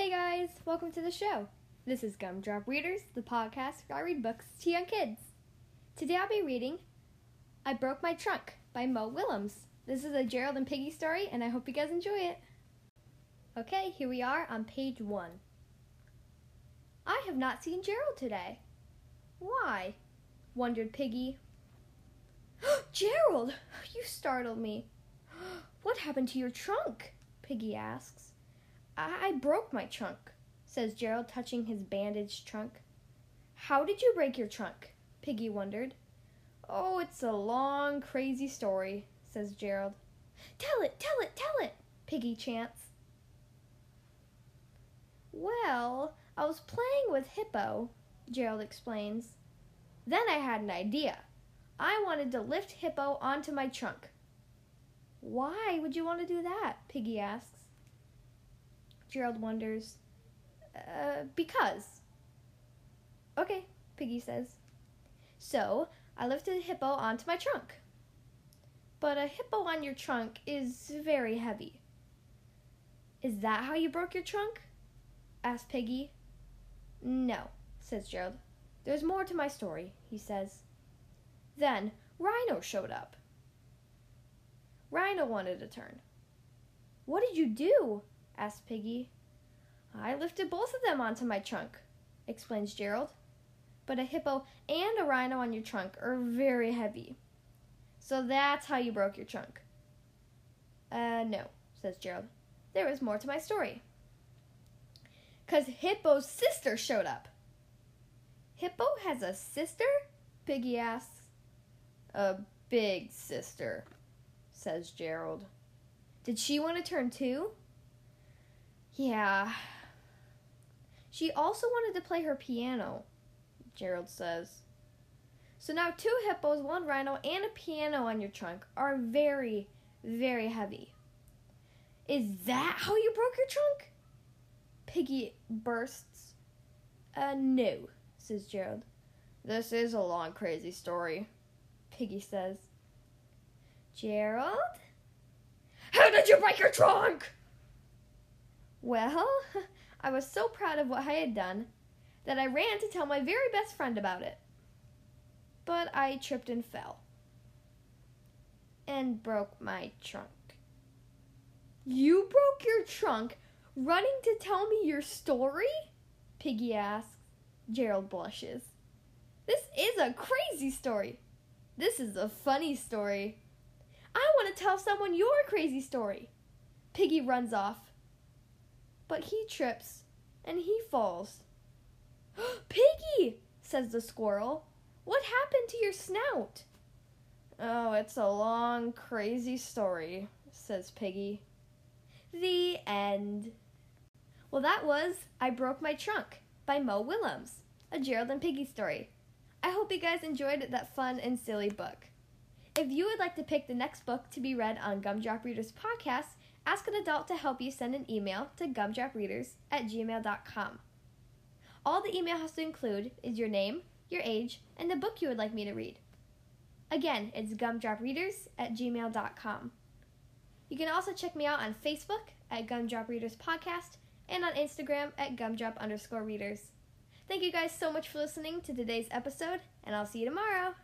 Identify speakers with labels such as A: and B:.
A: Hey guys, welcome to the show. This is Gumdrop Readers, the podcast where I read books to young kids. Today I'll be reading I Broke My Trunk by Mo Willems. This is a Gerald and Piggie story, and I hope you guys enjoy it. Okay, here we are on page one. I have not seen Gerald today. Why? wondered Piggie. Gerald, you startled me. What happened to your trunk? Piggie asks. I, I broke my trunk, says Gerald, touching his bandaged trunk. How did you break your trunk? Piggie wondered. Oh, it's a long, crazy story, says Gerald. Tell it, tell it, tell it, Piggie chants. Well, I was playing with Hippo, Gerald explains. Then I had an idea. I wanted to lift Hippo onto my trunk. Why would you want to do that? Piggie asks. Gerald wonders. Uh, because. Okay, Piggie says. So, I lifted Hippo onto my trunk. But a hippo on your trunk is very heavy. Is that how you broke your trunk? asked Piggie. No, says Gerald. There's more to my story, he says. Then Rhino showed up. Rhino wanted a turn. What did you do? Asked Piggie. I lifted both of them onto my trunk, explains Gerald. But a hippo and a rhino on your trunk are very heavy. So that's how you broke your trunk. Uh, no, says Gerald. There is more to my story. Cause Hippo's sister showed up. Hippo has a sister? Piggie asks. A big sister, says Gerald. Did she want to turn too? Yeah. She also wanted to play her piano, Gerald says. So now two hippos, one rhino, and a piano on your trunk are very, very heavy. Is that how you broke your trunk? Piggie bursts. Uh, no, says Gerald. This is a long, crazy story, Piggie says. Gerald? How did you break your trunk? Well, I was so proud of what I had done that I ran to tell my very best friend about it. But I tripped and fell. And broke my trunk. You broke your trunk running to tell me your story? Piggie asks. Gerald blushes. This is a crazy story. This is a funny story. I want to tell someone your crazy story. Piggie runs off. But he trips and he falls. Piggie, says the squirrel. What happened to your snout? Oh, it's a long, crazy story, says Piggie. The end. Well, that was I Broke My Trunk by Mo Willems, a Gerald and Piggie story. I hope you guys enjoyed that fun and silly book. If you would like to pick the next book to be read on Gumdrop Readers podcast, ask an adult to help you send an email to gumdropreaders at gmail.com. All the email has to include is your name, your age, and the book you would like me to read. Again, it's gumdropreaders at gmail.com. You can also check me out on Facebook at Gumdrop Readers Podcast and on Instagram at gumdrop underscore readers. Thank you guys so much for listening to today's episode, and I'll see you tomorrow.